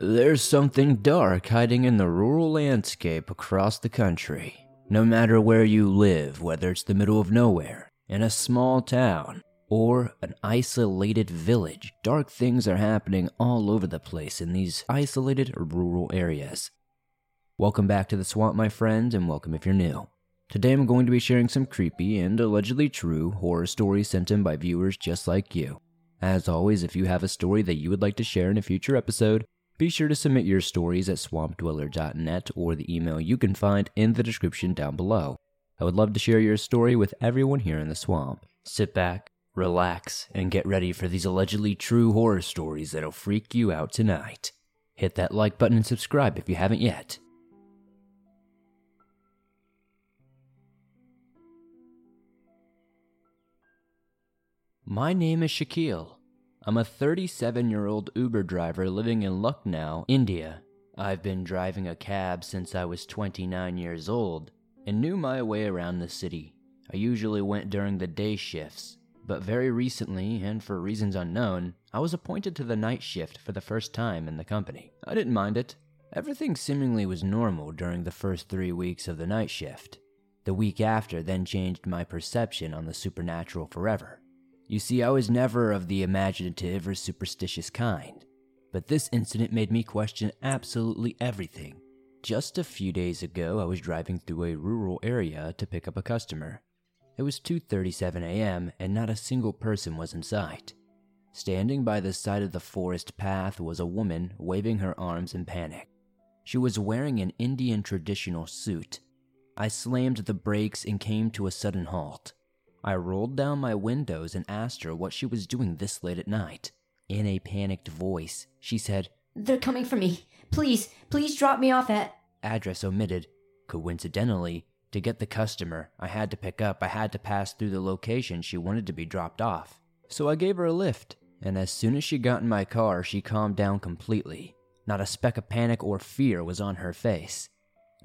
There's something dark hiding in the rural landscape across the country. No matter where you live, whether it's the middle of nowhere, in a small town, or an isolated village, dark things are happening all over the place in these isolated rural areas. Welcome back to the swamp, my friend, and welcome if you're new. Today I'm going to be sharing some creepy and allegedly true horror stories sent in by viewers just like you. As always, if you have a story that you would like to share in a future episode, be sure to submit your stories at swampdweller.net or the email you can find in the description down below. I would love to share your story with everyone here in the swamp. Sit back, relax, and get ready for these allegedly true horror stories that'll freak you out tonight. Hit that like button and subscribe if you haven't yet. My name is Shaquille. I'm a 37 year old Uber driver living in Lucknow, India. I've been driving a cab since I was 29 years old and knew my way around the city. I usually went during the day shifts, but very recently, and for reasons unknown, I was appointed to the night shift for the first time in the company. I didn't mind it. Everything seemingly was normal during the first three weeks of the night shift. The week after then changed my perception on the supernatural forever. You see, I was never of the imaginative or superstitious kind, but this incident made me question absolutely everything. Just a few days ago, I was driving through a rural area to pick up a customer. It was 2:37 a.m. and not a single person was in sight. Standing by the side of the forest path was a woman waving her arms in panic. She was wearing an Indian traditional suit. I slammed the brakes and came to a sudden halt. I rolled down my windows and asked her what she was doing this late at night. In a panicked voice, she said, They're coming for me. Please, please drop me off at. address omitted. Coincidentally, to get the customer I had to pick up, I had to pass through the location she wanted to be dropped off. So I gave her a lift, and as soon as she got in my car, she calmed down completely. Not a speck of panic or fear was on her face.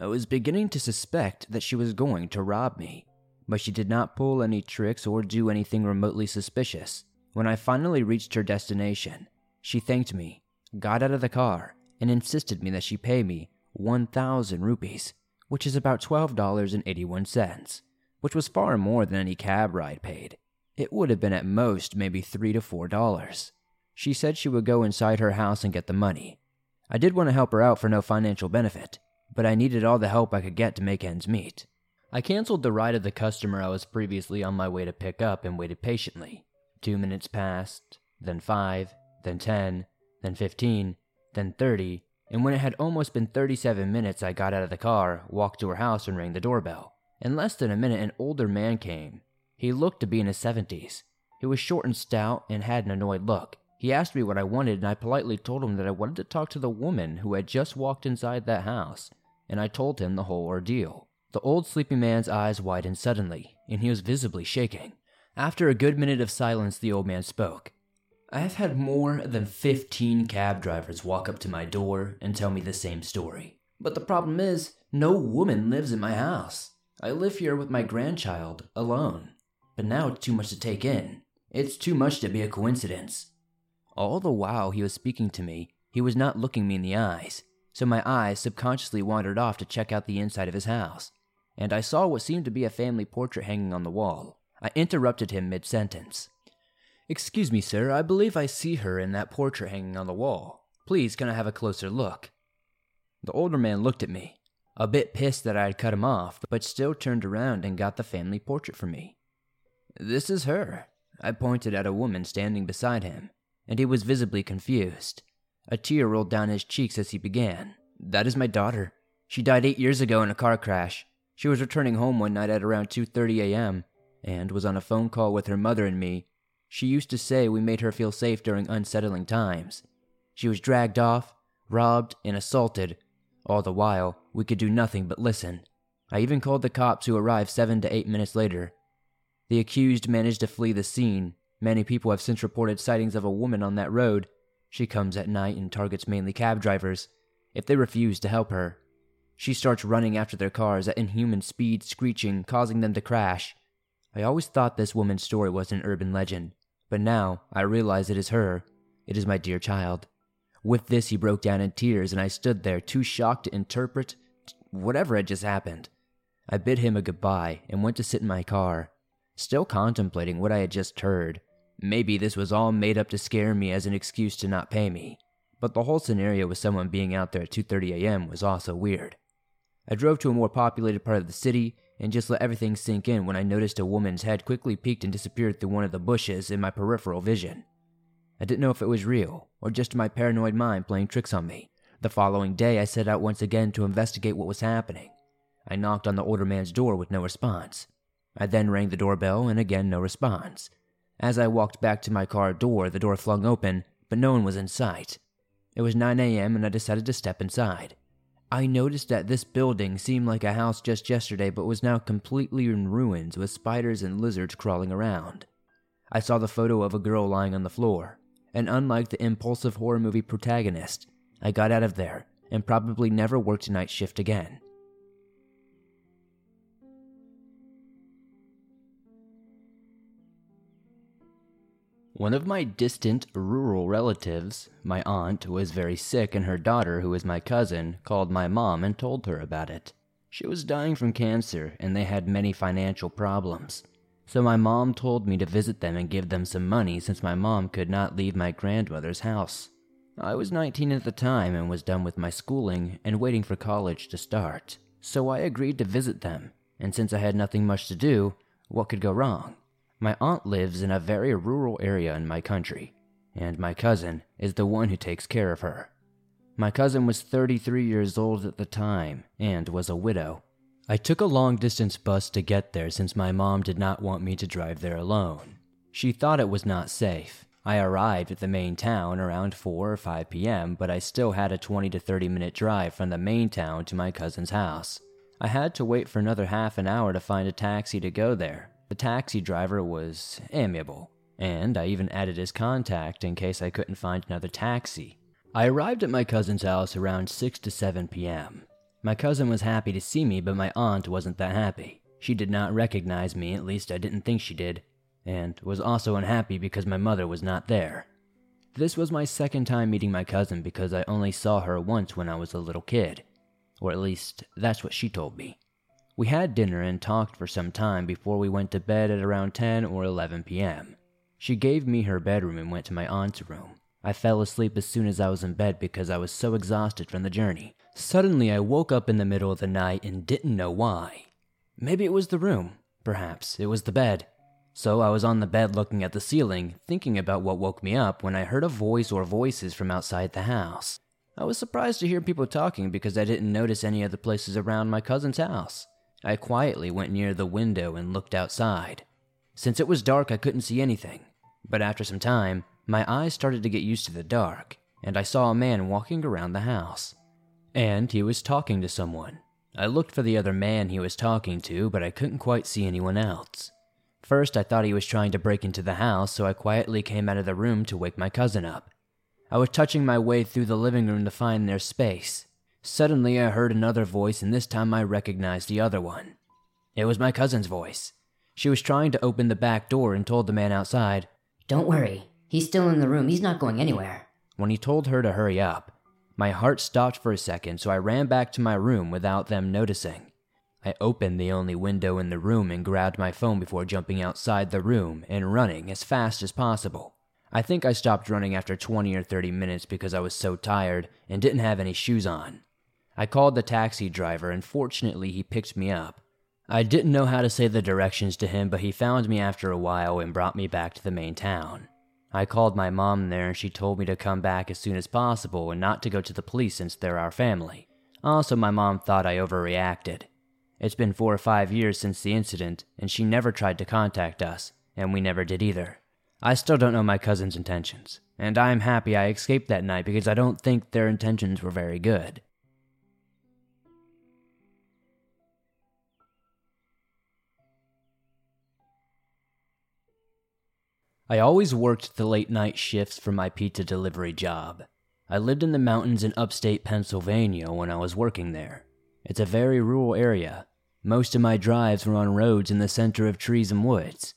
I was beginning to suspect that she was going to rob me, but she did not pull any tricks or do anything remotely suspicious. When I finally reached her destination, she thanked me, got out of the car, and insisted me that she pay me 1,000 rupees, which is about $12.81, which was far more than any cab ride paid. It would have been at most maybe 3 to $4. She said she would go inside her house and get the money. I did want to help her out for no financial benefit, but I needed all the help I could get to make ends meet. I canceled the ride of the customer I was previously on my way to pick up and waited patiently. Two minutes passed, then five, then ten, then fifteen, then thirty, and when it had almost been 37 minutes, I got out of the car, walked to her house, and rang the doorbell. In less than a minute, an older man came. He looked to be in his 70s. He was short and stout and had an annoyed look. He asked me what I wanted, and I politely told him that I wanted to talk to the woman who had just walked inside that house, and I told him the whole ordeal. The old sleepy man's eyes widened suddenly, and he was visibly shaking. After a good minute of silence, the old man spoke. I have had more than 15 cab drivers walk up to my door and tell me the same story. But the problem is, no woman lives in my house. I live here with my grandchild, alone. But now it's too much to take in. It's too much to be a coincidence. All the while he was speaking to me, he was not looking me in the eyes, so my eyes subconsciously wandered off to check out the inside of his house, and I saw what seemed to be a family portrait hanging on the wall. I interrupted him mid sentence. Excuse me, sir, I believe I see her in that portrait hanging on the wall. Please, can I have a closer look? The older man looked at me, a bit pissed that I had cut him off, but still turned around and got the family portrait for me. This is her. I pointed at a woman standing beside him, and he was visibly confused. A tear rolled down his cheeks as he began. That is my daughter. She died eight years ago in a car crash. She was returning home one night at around 2:30 a.m. and was on a phone call with her mother and me. She used to say we made her feel safe during unsettling times. She was dragged off, robbed, and assaulted. All the while, we could do nothing but listen. I even called the cops who arrived 7 to 8 minutes later. The accused managed to flee the scene. Many people have since reported sightings of a woman on that road. She comes at night and targets mainly cab drivers. If they refuse to help her, she starts running after their cars at inhuman speed, screeching, causing them to crash. I always thought this woman's story was an urban legend, but now I realize it is her. It is my dear child. With this, he broke down in tears, and I stood there, too shocked to interpret whatever had just happened. I bid him a goodbye and went to sit in my car, still contemplating what I had just heard. Maybe this was all made up to scare me as an excuse to not pay me, but the whole scenario with someone being out there at 2:30 a.m. was also weird. I drove to a more populated part of the city and just let everything sink in when I noticed a woman's head quickly peeked and disappeared through one of the bushes in my peripheral vision. I didn't know if it was real or just my paranoid mind playing tricks on me. The following day, I set out once again to investigate what was happening. I knocked on the older man's door with no response. I then rang the doorbell and again no response. As I walked back to my car door, the door flung open, but no one was in sight. It was 9 a.m., and I decided to step inside. I noticed that this building seemed like a house just yesterday, but was now completely in ruins with spiders and lizards crawling around. I saw the photo of a girl lying on the floor, and unlike the impulsive horror movie protagonist, I got out of there and probably never worked night shift again. One of my distant rural relatives, my aunt, was very sick, and her daughter, who is my cousin, called my mom and told her about it. She was dying from cancer, and they had many financial problems. So my mom told me to visit them and give them some money since my mom could not leave my grandmother's house. I was 19 at the time and was done with my schooling and waiting for college to start. So I agreed to visit them, and since I had nothing much to do, what could go wrong? My aunt lives in a very rural area in my country, and my cousin is the one who takes care of her. My cousin was 33 years old at the time and was a widow. I took a long distance bus to get there since my mom did not want me to drive there alone. She thought it was not safe, I arrived at the main town around 4 or 5 p.m., but I still had a 20 to 30 minute drive from the main town to my cousin's house. I had to wait for another half an hour to find a taxi to go there. The taxi driver was amiable, and I even added his contact in case I couldn't find another taxi. I arrived at my cousin's house around 6 to 7 p.m. My cousin was happy to see me, but my aunt wasn't that happy. She did not recognize me, at least I didn't think she did and was also unhappy because my mother was not there. This was my second time meeting my cousin because I only saw her once when I was a little kid, or at least that's what she told me. We had dinner and talked for some time before we went to bed at around 10 or 11 p.m. She gave me her bedroom and went to my aunt's room. I fell asleep as soon as I was in bed because I was so exhausted from the journey. Suddenly, I woke up in the middle of the night and didn't know why. Maybe it was the room. Perhaps it was the bed. So I was on the bed looking at the ceiling, thinking about what woke me up when I heard a voice or voices from outside the house. I was surprised to hear people talking because I didn't notice any of the places around my cousin's house. I quietly went near the window and looked outside. Since it was dark, I couldn't see anything. But after some time, my eyes started to get used to the dark, and I saw a man walking around the house. And he was talking to someone. I looked for the other man he was talking to, but I couldn't quite see anyone else. First, I thought he was trying to break into the house, so I quietly came out of the room to wake my cousin up. I was touching my way through the living room to find their space. Suddenly, I heard another voice, and this time I recognized the other one. It was my cousin's voice. She was trying to open the back door and told the man outside, Don't worry, he's still in the room, he's not going anywhere. When he told her to hurry up, my heart stopped for a second, so I ran back to my room without them noticing. I opened the only window in the room and grabbed my phone before jumping outside the room and running as fast as possible. I think I stopped running after 20 or 30 minutes because I was so tired and didn't have any shoes on. I called the taxi driver and fortunately he picked me up. I didn't know how to say the directions to him, but he found me after a while and brought me back to the main town. I called my mom there and she told me to come back as soon as possible and not to go to the police since they're our family. Also, my mom thought I overreacted. It's been four or five years since the incident, and she never tried to contact us, and we never did either. I still don't know my cousin's intentions, and I'm happy I escaped that night because I don't think their intentions were very good. I always worked the late night shifts for my pizza delivery job. I lived in the mountains in upstate Pennsylvania when I was working there. It's a very rural area, most of my drives were on roads in the center of trees and woods.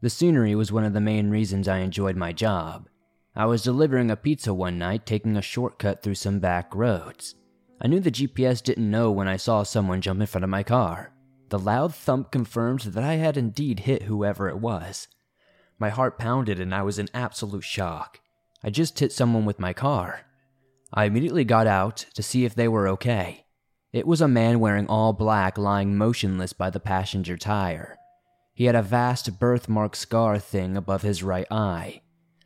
The scenery was one of the main reasons I enjoyed my job. I was delivering a pizza one night, taking a shortcut through some back roads. I knew the GPS didn't know when I saw someone jump in front of my car. The loud thump confirmed that I had indeed hit whoever it was. My heart pounded and I was in absolute shock. I just hit someone with my car. I immediately got out to see if they were okay. It was a man wearing all black lying motionless by the passenger tire. He had a vast birthmark scar thing above his right eye.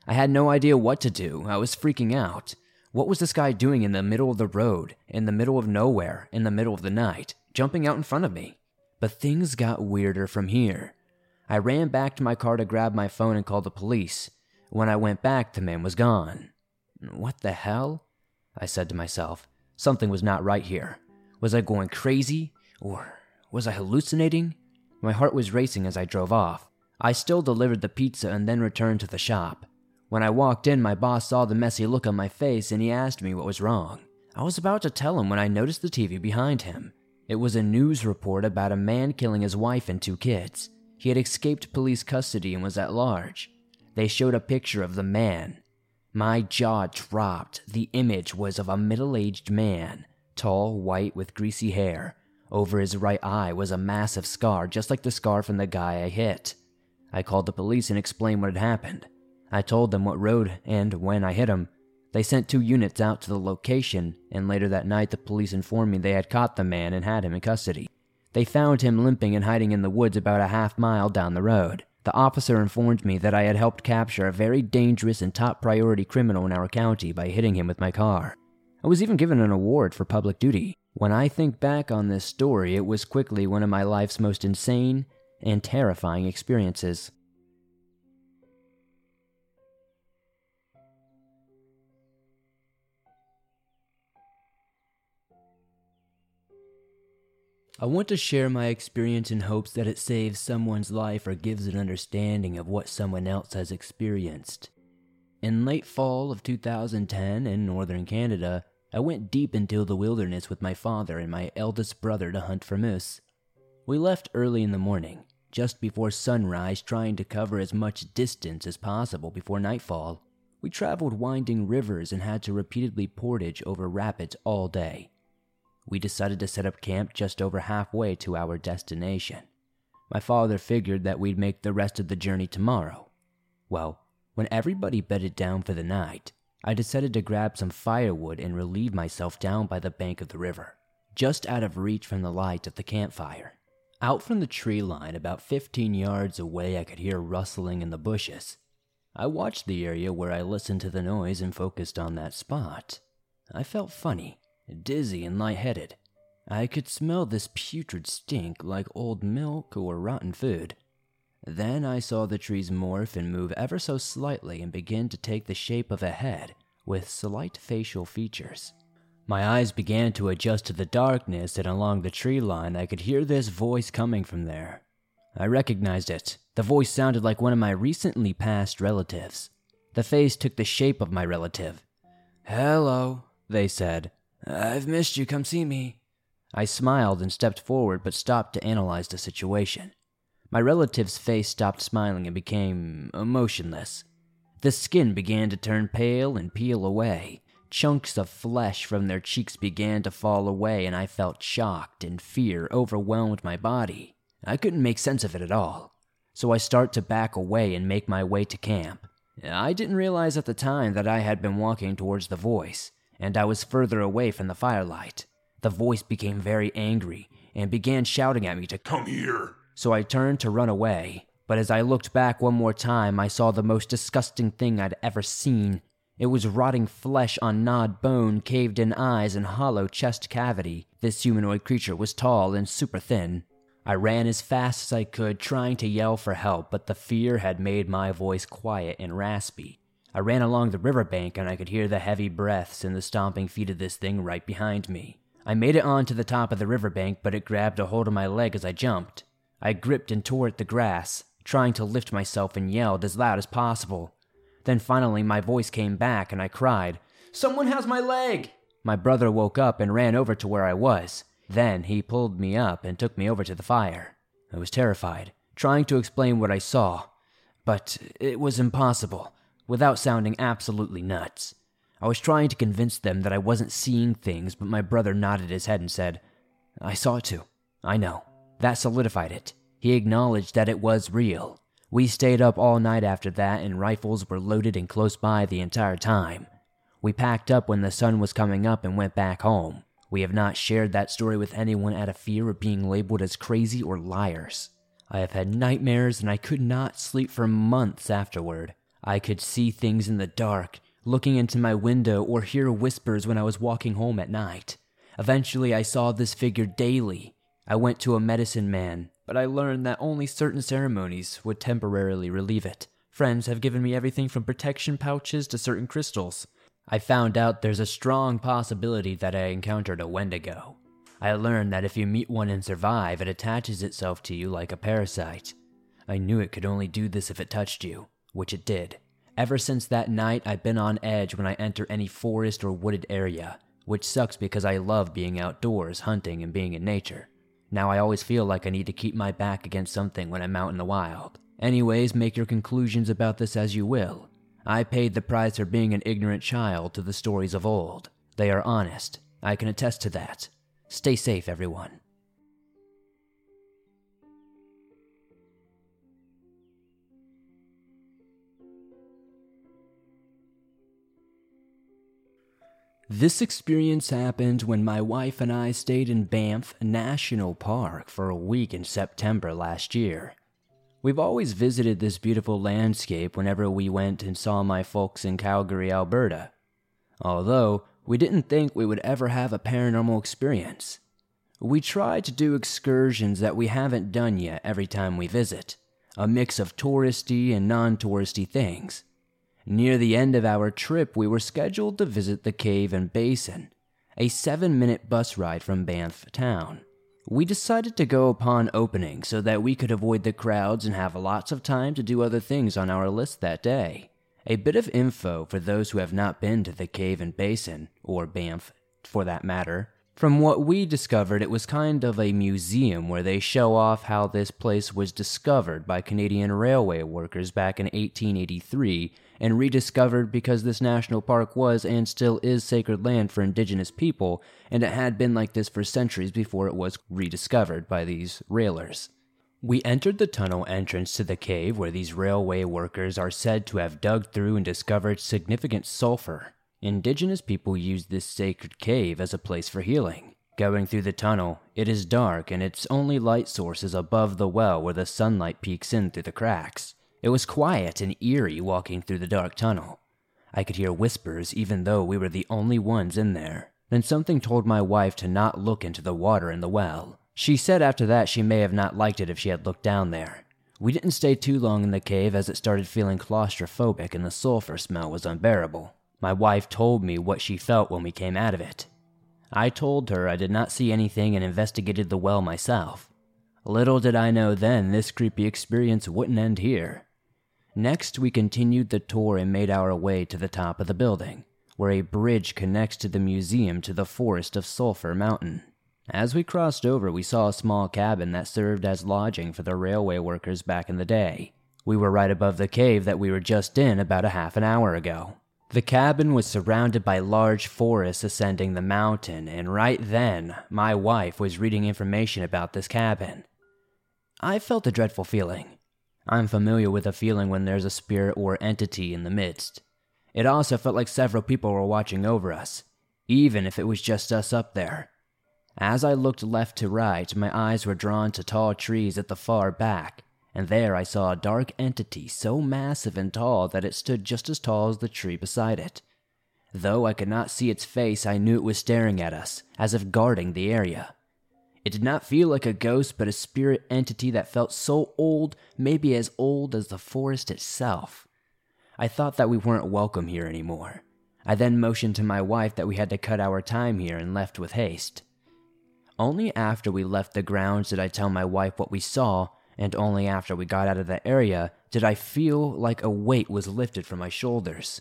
I had no idea what to do. I was freaking out. What was this guy doing in the middle of the road, in the middle of nowhere, in the middle of the night, jumping out in front of me? But things got weirder from here. I ran back to my car to grab my phone and call the police. When I went back, the man was gone. What the hell? I said to myself. Something was not right here. Was I going crazy? Or was I hallucinating? My heart was racing as I drove off. I still delivered the pizza and then returned to the shop. When I walked in, my boss saw the messy look on my face and he asked me what was wrong. I was about to tell him when I noticed the TV behind him. It was a news report about a man killing his wife and two kids. He had escaped police custody and was at large. They showed a picture of the man. My jaw dropped. The image was of a middle aged man, tall, white, with greasy hair. Over his right eye was a massive scar, just like the scar from the guy I hit. I called the police and explained what had happened. I told them what road and when I hit him. They sent two units out to the location, and later that night the police informed me they had caught the man and had him in custody. They found him limping and hiding in the woods about a half mile down the road. The officer informed me that I had helped capture a very dangerous and top priority criminal in our county by hitting him with my car. I was even given an award for public duty. When I think back on this story, it was quickly one of my life's most insane and terrifying experiences. I want to share my experience in hopes that it saves someone's life or gives an understanding of what someone else has experienced. In late fall of 2010 in northern Canada, I went deep into the wilderness with my father and my eldest brother to hunt for moose. We left early in the morning, just before sunrise, trying to cover as much distance as possible before nightfall. We traveled winding rivers and had to repeatedly portage over rapids all day we decided to set up camp just over halfway to our destination. My father figured that we'd make the rest of the journey tomorrow. Well, when everybody bedded down for the night, I decided to grab some firewood and relieve myself down by the bank of the river, just out of reach from the light of the campfire. Out from the tree line, about 15 yards away, I could hear rustling in the bushes. I watched the area where I listened to the noise and focused on that spot. I felt funny dizzy and lightheaded. I could smell this putrid stink like old milk or rotten food. Then I saw the trees morph and move ever so slightly and begin to take the shape of a head with slight facial features. My eyes began to adjust to the darkness, and along the tree line, I could hear this voice coming from there. I recognized it. The voice sounded like one of my recently passed relatives. The face took the shape of my relative. Hello, they said, I've missed you. Come see me. I smiled and stepped forward, but stopped to analyze the situation. My relative's face stopped smiling and became emotionless. The skin began to turn pale and peel away. Chunks of flesh from their cheeks began to fall away, and I felt shocked and fear overwhelmed my body. I couldn't make sense of it at all. So I start to back away and make my way to camp. I didn't realize at the time that I had been walking towards the voice and I was further away from the firelight. The voice became very angry and began shouting at me to come here. So I turned to run away, but as I looked back one more time, I saw the most disgusting thing I'd ever seen. It was rotting flesh on gnawed bone, caved in eyes, and hollow chest cavity. This humanoid creature was tall and super thin. I ran as fast as I could, trying to yell for help, but the fear had made my voice quiet and raspy. I ran along the riverbank and I could hear the heavy breaths and the stomping feet of this thing right behind me. I made it onto the top of the riverbank, but it grabbed a hold of my leg as I jumped. I gripped and tore at the grass, trying to lift myself and yelled as loud as possible. Then finally, my voice came back and I cried, Someone has my leg! My brother woke up and ran over to where I was. Then he pulled me up and took me over to the fire. I was terrified, trying to explain what I saw, but it was impossible. Without sounding absolutely nuts. I was trying to convince them that I wasn't seeing things, but my brother nodded his head and said, I saw it too. I know. That solidified it. He acknowledged that it was real. We stayed up all night after that, and rifles were loaded and close by the entire time. We packed up when the sun was coming up and went back home. We have not shared that story with anyone out of fear of being labeled as crazy or liars. I have had nightmares and I could not sleep for months afterward. I could see things in the dark, looking into my window, or hear whispers when I was walking home at night. Eventually, I saw this figure daily. I went to a medicine man, but I learned that only certain ceremonies would temporarily relieve it. Friends have given me everything from protection pouches to certain crystals. I found out there's a strong possibility that I encountered a Wendigo. I learned that if you meet one and survive, it attaches itself to you like a parasite. I knew it could only do this if it touched you, which it did. Ever since that night, I've been on edge when I enter any forest or wooded area, which sucks because I love being outdoors, hunting, and being in nature. Now I always feel like I need to keep my back against something when I'm out in the wild. Anyways, make your conclusions about this as you will. I paid the price for being an ignorant child to the stories of old. They are honest. I can attest to that. Stay safe, everyone. This experience happened when my wife and I stayed in Banff National Park for a week in September last year. We've always visited this beautiful landscape whenever we went and saw my folks in Calgary, Alberta. Although, we didn't think we would ever have a paranormal experience. We try to do excursions that we haven't done yet every time we visit, a mix of touristy and non touristy things. Near the end of our trip, we were scheduled to visit the cave and basin, a seven minute bus ride from Banff town. We decided to go upon opening so that we could avoid the crowds and have lots of time to do other things on our list that day. A bit of info for those who have not been to the cave and basin, or Banff for that matter. From what we discovered, it was kind of a museum where they show off how this place was discovered by Canadian railway workers back in 1883 and rediscovered because this national park was and still is sacred land for indigenous people, and it had been like this for centuries before it was rediscovered by these railers. We entered the tunnel entrance to the cave where these railway workers are said to have dug through and discovered significant sulfur. Indigenous people use this sacred cave as a place for healing. Going through the tunnel, it is dark and its only light source is above the well where the sunlight peeks in through the cracks. It was quiet and eerie walking through the dark tunnel. I could hear whispers even though we were the only ones in there. Then something told my wife to not look into the water in the well. She said after that she may have not liked it if she had looked down there. We didn't stay too long in the cave as it started feeling claustrophobic and the sulfur smell was unbearable. My wife told me what she felt when we came out of it. I told her I did not see anything and investigated the well myself. Little did I know then this creepy experience wouldn't end here. Next, we continued the tour and made our way to the top of the building, where a bridge connects to the museum to the forest of Sulphur Mountain. As we crossed over, we saw a small cabin that served as lodging for the railway workers back in the day. We were right above the cave that we were just in about a half an hour ago. The cabin was surrounded by large forests ascending the mountain, and right then, my wife was reading information about this cabin. I felt a dreadful feeling. I'm familiar with a feeling when there's a spirit or entity in the midst. It also felt like several people were watching over us, even if it was just us up there. As I looked left to right, my eyes were drawn to tall trees at the far back, and there I saw a dark entity so massive and tall that it stood just as tall as the tree beside it. Though I could not see its face, I knew it was staring at us, as if guarding the area. It did not feel like a ghost, but a spirit entity that felt so old, maybe as old as the forest itself. I thought that we weren't welcome here anymore. I then motioned to my wife that we had to cut our time here and left with haste. Only after we left the grounds did I tell my wife what we saw, and only after we got out of the area did I feel like a weight was lifted from my shoulders.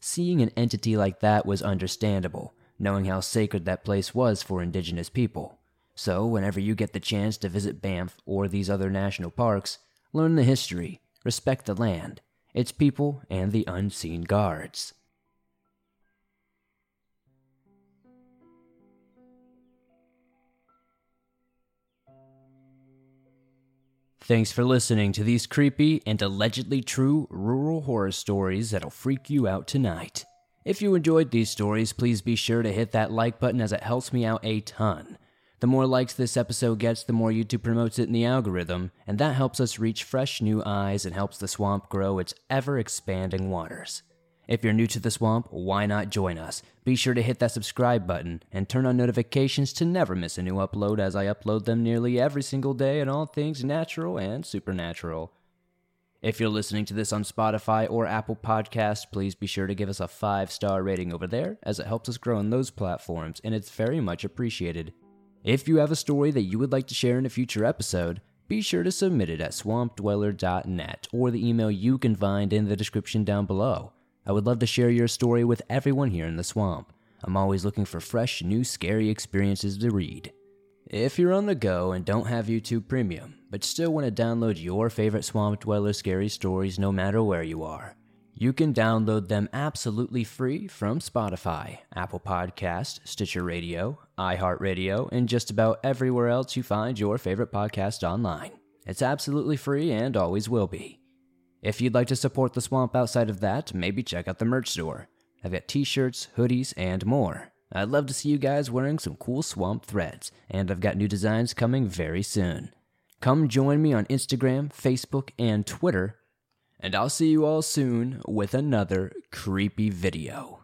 Seeing an entity like that was understandable, knowing how sacred that place was for indigenous people. So, whenever you get the chance to visit Banff or these other national parks, learn the history, respect the land. its people, and the unseen guards. Thanks for listening to these creepy and allegedly true rural horror stories that'll freak you out tonight. If you enjoyed these stories, please be sure to hit that like button as it helps me out a ton. The more likes this episode gets, the more YouTube promotes it in the algorithm, and that helps us reach fresh new eyes and helps the swamp grow its ever expanding waters. If you're new to the swamp, why not join us? Be sure to hit that subscribe button and turn on notifications to never miss a new upload as I upload them nearly every single day on all things natural and supernatural. If you're listening to this on Spotify or Apple Podcasts, please be sure to give us a five star rating over there as it helps us grow on those platforms and it's very much appreciated. If you have a story that you would like to share in a future episode, be sure to submit it at swampdweller.net or the email you can find in the description down below. I would love to share your story with everyone here in the swamp. I'm always looking for fresh, new, scary experiences to read. If you're on the go and don't have YouTube Premium, but still want to download your favorite Swamp Dweller scary stories no matter where you are, you can download them absolutely free from Spotify, Apple Podcast, Stitcher Radio, iHeartRadio, and just about everywhere else you find your favorite podcast online. It's absolutely free and always will be. If you'd like to support the swamp outside of that, maybe check out the merch store. I've got t shirts, hoodies, and more. I'd love to see you guys wearing some cool swamp threads, and I've got new designs coming very soon. Come join me on Instagram, Facebook, and Twitter, and I'll see you all soon with another creepy video.